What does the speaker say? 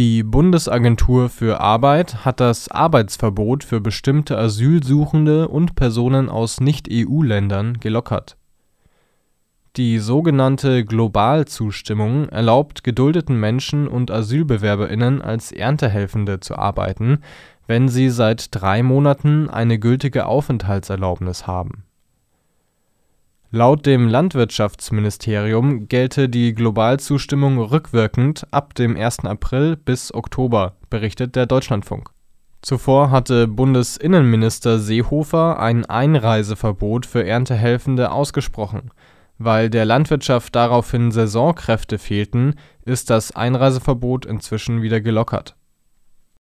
Die Bundesagentur für Arbeit hat das Arbeitsverbot für bestimmte Asylsuchende und Personen aus Nicht-EU-Ländern gelockert. Die sogenannte Globalzustimmung erlaubt geduldeten Menschen und AsylbewerberInnen als Erntehelfende zu arbeiten, wenn sie seit drei Monaten eine gültige Aufenthaltserlaubnis haben. Laut dem Landwirtschaftsministerium gelte die Globalzustimmung rückwirkend ab dem 1. April bis Oktober, berichtet der Deutschlandfunk. Zuvor hatte Bundesinnenminister Seehofer ein Einreiseverbot für Erntehelfende ausgesprochen. Weil der Landwirtschaft daraufhin Saisonkräfte fehlten, ist das Einreiseverbot inzwischen wieder gelockert